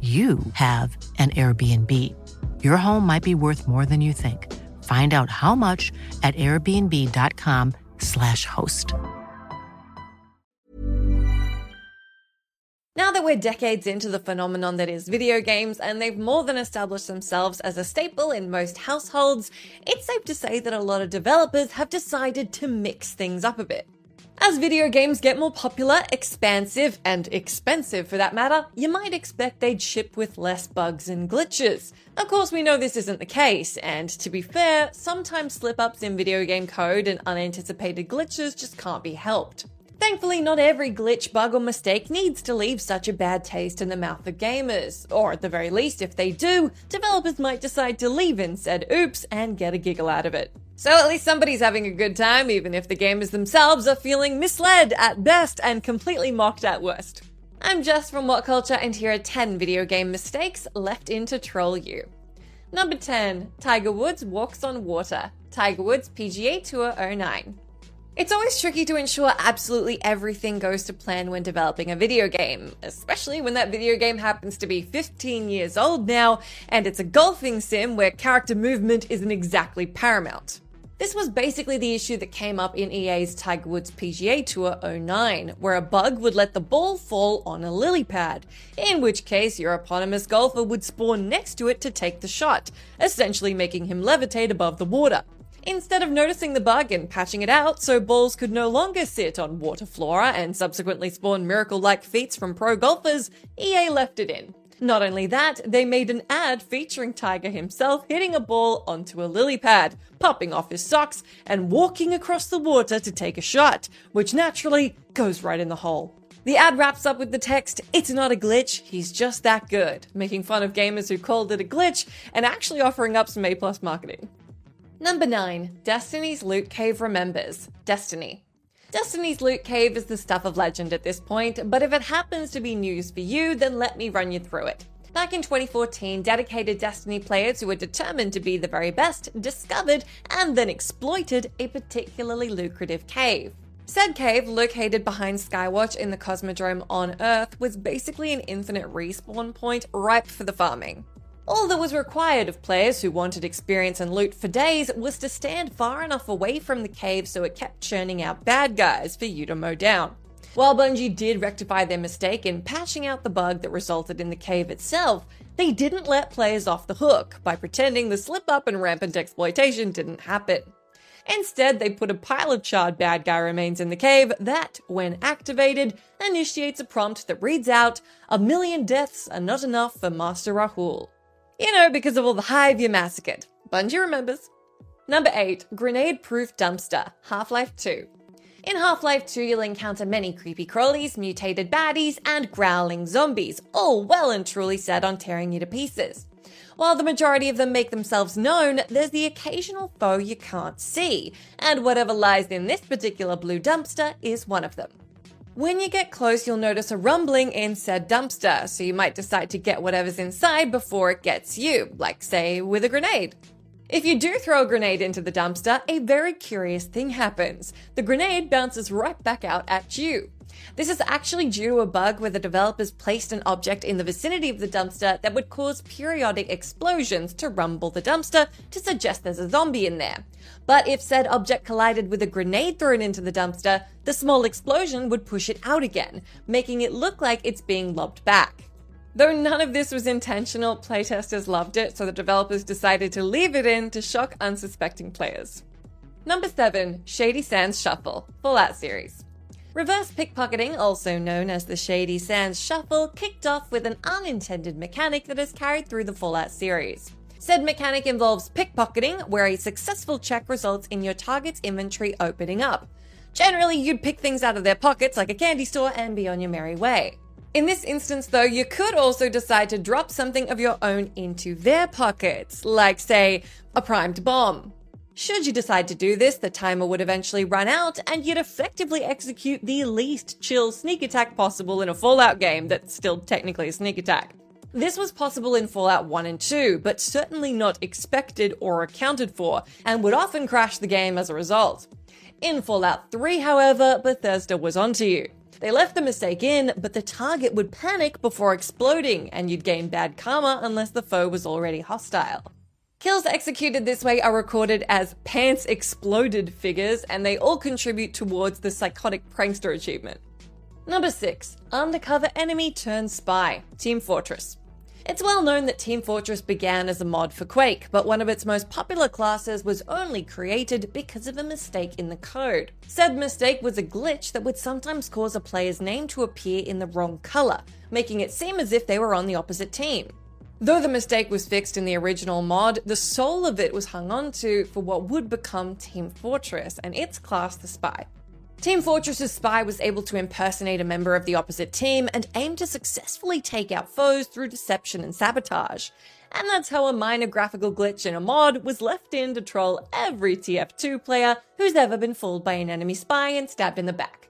you have an Airbnb. Your home might be worth more than you think. Find out how much at airbnb.com/slash host. Now that we're decades into the phenomenon that is video games and they've more than established themselves as a staple in most households, it's safe to say that a lot of developers have decided to mix things up a bit. As video games get more popular, expansive, and expensive for that matter, you might expect they'd ship with less bugs and glitches. Of course, we know this isn't the case, and to be fair, sometimes slip ups in video game code and unanticipated glitches just can't be helped. Thankfully, not every glitch, bug, or mistake needs to leave such a bad taste in the mouth of gamers. Or at the very least, if they do, developers might decide to leave in said oops and get a giggle out of it. So at least somebody's having a good time, even if the gamers themselves are feeling misled at best and completely mocked at worst. I'm Jess from WhatCulture, and here are 10 video game mistakes left in to troll you. Number 10 Tiger Woods walks on water. Tiger Woods PGA Tour 09. It's always tricky to ensure absolutely everything goes to plan when developing a video game, especially when that video game happens to be 15 years old now and it's a golfing sim where character movement isn't exactly paramount. This was basically the issue that came up in EA's Tiger Woods PGA Tour 09, where a bug would let the ball fall on a lily pad, in which case your eponymous golfer would spawn next to it to take the shot, essentially making him levitate above the water. Instead of noticing the bug and patching it out so balls could no longer sit on water flora and subsequently spawn miracle like feats from pro golfers, EA left it in. Not only that, they made an ad featuring Tiger himself hitting a ball onto a lily pad, popping off his socks, and walking across the water to take a shot, which naturally goes right in the hole. The ad wraps up with the text, It's not a glitch, he's just that good, making fun of gamers who called it a glitch and actually offering up some A plus marketing. Number 9. Destiny's Loot Cave Remembers. Destiny. Destiny's Loot Cave is the stuff of legend at this point, but if it happens to be news for you, then let me run you through it. Back in 2014, dedicated Destiny players who were determined to be the very best discovered and then exploited a particularly lucrative cave. Said cave, located behind Skywatch in the Cosmodrome on Earth, was basically an infinite respawn point ripe for the farming. All that was required of players who wanted experience and loot for days was to stand far enough away from the cave so it kept churning out bad guys for you to mow down. While Bungie did rectify their mistake in patching out the bug that resulted in the cave itself, they didn't let players off the hook by pretending the slip up and rampant exploitation didn't happen. Instead, they put a pile of charred bad guy remains in the cave that, when activated, initiates a prompt that reads out, A million deaths are not enough for Master Rahool. You know, because of all the hive you massacred. Bungie remembers. Number 8 Grenade Proof Dumpster, Half Life 2. In Half Life 2, you'll encounter many creepy crawlies, mutated baddies, and growling zombies, all well and truly set on tearing you to pieces. While the majority of them make themselves known, there's the occasional foe you can't see, and whatever lies in this particular blue dumpster is one of them. When you get close, you'll notice a rumbling in said dumpster, so you might decide to get whatever's inside before it gets you, like, say, with a grenade. If you do throw a grenade into the dumpster, a very curious thing happens. The grenade bounces right back out at you. This is actually due to a bug where the developers placed an object in the vicinity of the dumpster that would cause periodic explosions to rumble the dumpster to suggest there's a zombie in there. But if said object collided with a grenade thrown into the dumpster, the small explosion would push it out again, making it look like it's being lobbed back. Though none of this was intentional, playtesters loved it, so the developers decided to leave it in to shock unsuspecting players. Number 7 Shady Sands Shuffle, Fallout series. Reverse pickpocketing, also known as the Shady Sands Shuffle, kicked off with an unintended mechanic that is carried through the Fallout series. Said mechanic involves pickpocketing, where a successful check results in your target's inventory opening up. Generally, you'd pick things out of their pockets like a candy store and be on your merry way. In this instance, though, you could also decide to drop something of your own into their pockets, like, say, a primed bomb. Should you decide to do this, the timer would eventually run out and you'd effectively execute the least chill sneak attack possible in a Fallout game that's still technically a sneak attack. This was possible in Fallout 1 and 2, but certainly not expected or accounted for, and would often crash the game as a result. In Fallout 3, however, Bethesda was onto you. They left the mistake in, but the target would panic before exploding, and you'd gain bad karma unless the foe was already hostile. Kills executed this way are recorded as pants exploded figures, and they all contribute towards the psychotic prankster achievement. Number 6 Undercover Enemy Turned Spy Team Fortress. It's well known that Team Fortress began as a mod for Quake, but one of its most popular classes was only created because of a mistake in the code. Said mistake was a glitch that would sometimes cause a player's name to appear in the wrong color, making it seem as if they were on the opposite team. Though the mistake was fixed in the original mod, the soul of it was hung onto for what would become Team Fortress and its class, the Spy. Team Fortress's spy was able to impersonate a member of the opposite team and aim to successfully take out foes through deception and sabotage. And that's how a minor graphical glitch in a mod was left in to troll every TF2 player who's ever been fooled by an enemy spy and stabbed in the back.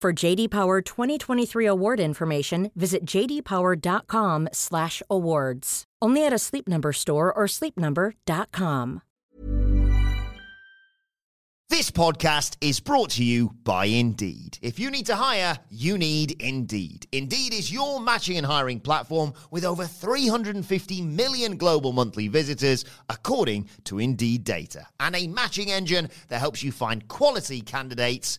For JD Power 2023 award information, visit jdpower.com/awards. Only at a Sleep Number store or sleepnumber.com. This podcast is brought to you by Indeed. If you need to hire, you need Indeed. Indeed is your matching and hiring platform with over 350 million global monthly visitors, according to Indeed data, and a matching engine that helps you find quality candidates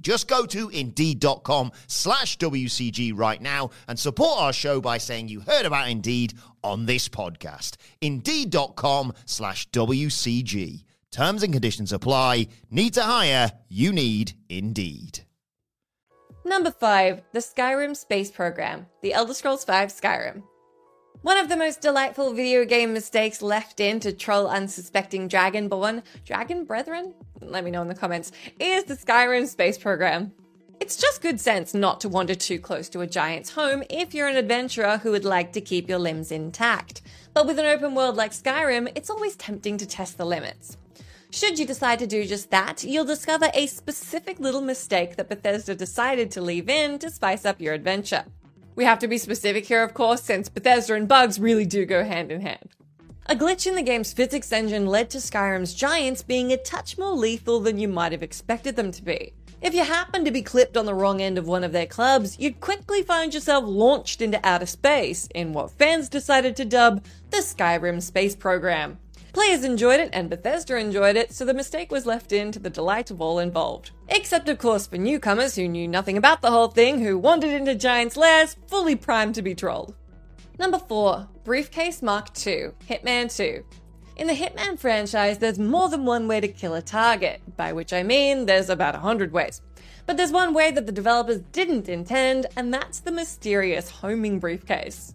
Just go to indeed.com slash WCG right now and support our show by saying you heard about Indeed on this podcast. Indeed.com slash WCG. Terms and conditions apply. Need to hire? You need Indeed. Number 5 The Skyrim Space Program The Elder Scrolls V Skyrim. One of the most delightful video game mistakes left in to troll unsuspecting Dragonborn, Dragon Brethren? Let me know in the comments, is the Skyrim space program. It's just good sense not to wander too close to a giant's home if you're an adventurer who would like to keep your limbs intact. But with an open world like Skyrim, it's always tempting to test the limits. Should you decide to do just that, you'll discover a specific little mistake that Bethesda decided to leave in to spice up your adventure. We have to be specific here, of course, since Bethesda and bugs really do go hand in hand. A glitch in the game's physics engine led to Skyrim's giants being a touch more lethal than you might have expected them to be. If you happened to be clipped on the wrong end of one of their clubs, you'd quickly find yourself launched into outer space in what fans decided to dub the Skyrim Space Program. Players enjoyed it and Bethesda enjoyed it, so the mistake was left in to the delight of all involved. Except, of course, for newcomers who knew nothing about the whole thing, who wandered into Giants' lairs fully primed to be trolled. Number 4 Briefcase Mark II Hitman 2. In the Hitman franchise, there's more than one way to kill a target, by which I mean there's about 100 ways. But there's one way that the developers didn't intend, and that's the mysterious homing briefcase.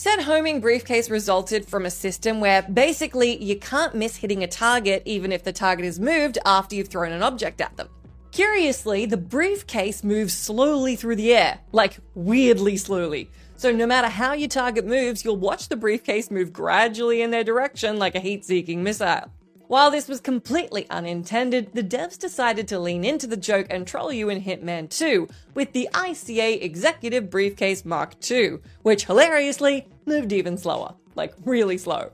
Said homing briefcase resulted from a system where basically you can't miss hitting a target even if the target is moved after you've thrown an object at them. Curiously, the briefcase moves slowly through the air, like weirdly slowly. So no matter how your target moves, you'll watch the briefcase move gradually in their direction like a heat seeking missile. While this was completely unintended, the devs decided to lean into the joke and troll you in Hitman 2 with the ICA Executive Briefcase Mark II, which hilariously moved even slower. Like, really slow.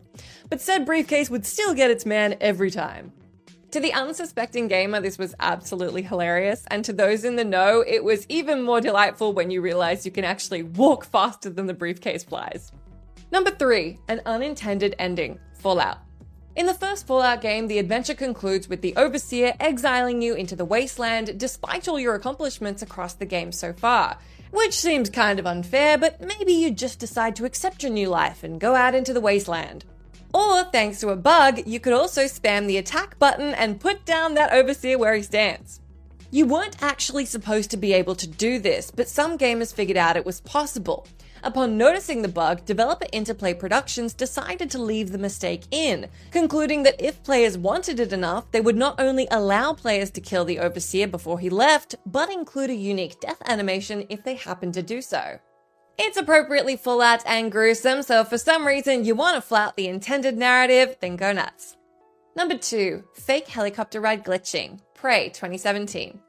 But said briefcase would still get its man every time. To the unsuspecting gamer, this was absolutely hilarious, and to those in the know, it was even more delightful when you realize you can actually walk faster than the briefcase flies. Number 3, an unintended ending Fallout. In the first Fallout game, the adventure concludes with the Overseer exiling you into the wasteland despite all your accomplishments across the game so far. Which seems kind of unfair, but maybe you just decide to accept your new life and go out into the wasteland. Or, thanks to a bug, you could also spam the attack button and put down that overseer where he stands. You weren't actually supposed to be able to do this, but some gamers figured out it was possible. Upon noticing the bug, developer Interplay Productions decided to leave the mistake in, concluding that if players wanted it enough, they would not only allow players to kill the Overseer before he left, but include a unique death animation if they happened to do so. It's appropriately Fallout and gruesome, so if for some reason you want to flout the intended narrative, then go nuts. Number 2 Fake Helicopter Ride Glitching, Prey 2017.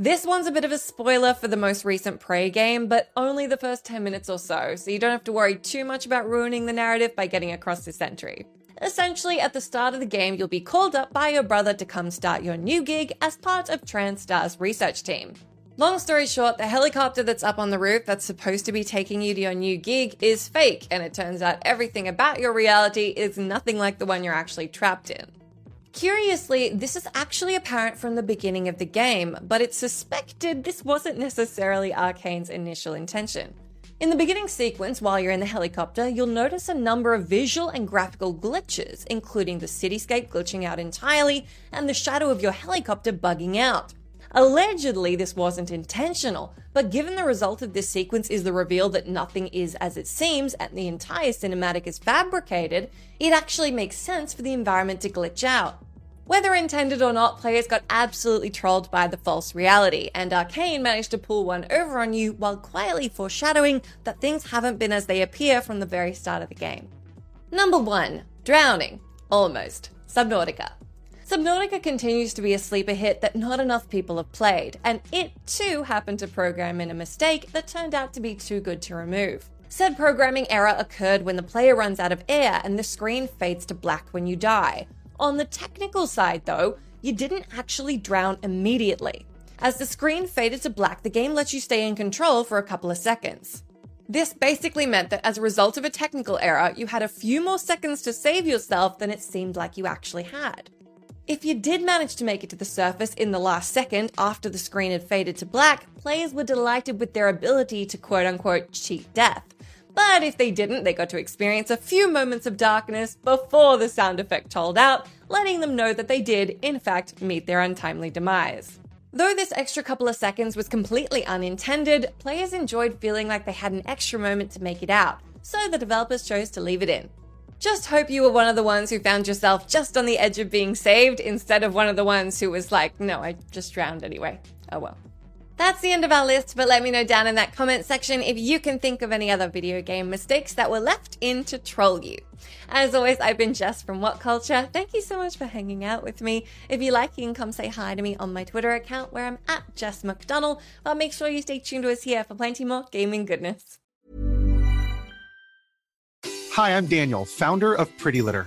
This one's a bit of a spoiler for the most recent Prey game, but only the first 10 minutes or so, so you don't have to worry too much about ruining the narrative by getting across this entry. Essentially, at the start of the game, you'll be called up by your brother to come start your new gig as part of TranStar's research team. Long story short, the helicopter that's up on the roof that's supposed to be taking you to your new gig is fake, and it turns out everything about your reality is nothing like the one you're actually trapped in. Curiously, this is actually apparent from the beginning of the game, but it's suspected this wasn't necessarily Arkane's initial intention. In the beginning sequence, while you're in the helicopter, you'll notice a number of visual and graphical glitches, including the cityscape glitching out entirely and the shadow of your helicopter bugging out. Allegedly, this wasn't intentional, but given the result of this sequence is the reveal that nothing is as it seems and the entire cinematic is fabricated, it actually makes sense for the environment to glitch out. Whether intended or not, players got absolutely trolled by the false reality, and Arkane managed to pull one over on you while quietly foreshadowing that things haven't been as they appear from the very start of the game. Number 1 Drowning. Almost. Subnautica. Subnautica continues to be a sleeper hit that not enough people have played, and it too happened to program in a mistake that turned out to be too good to remove. Said programming error occurred when the player runs out of air and the screen fades to black when you die. On the technical side, though, you didn't actually drown immediately. As the screen faded to black, the game lets you stay in control for a couple of seconds. This basically meant that as a result of a technical error, you had a few more seconds to save yourself than it seemed like you actually had. If you did manage to make it to the surface in the last second after the screen had faded to black, players were delighted with their ability to quote unquote cheat death. But if they didn't, they got to experience a few moments of darkness before the sound effect told out, letting them know that they did, in fact, meet their untimely demise. Though this extra couple of seconds was completely unintended, players enjoyed feeling like they had an extra moment to make it out, so the developers chose to leave it in. Just hope you were one of the ones who found yourself just on the edge of being saved instead of one of the ones who was like, no, I just drowned anyway. Oh well. That's the end of our list, but let me know down in that comment section if you can think of any other video game mistakes that were left in to troll you. As always, I've been Jess from WhatCulture. Thank you so much for hanging out with me. If you like, you can come say hi to me on my Twitter account where I'm at Jess McDonell, but make sure you stay tuned to us here for plenty more gaming goodness. Hi, I'm Daniel, founder of Pretty Litter.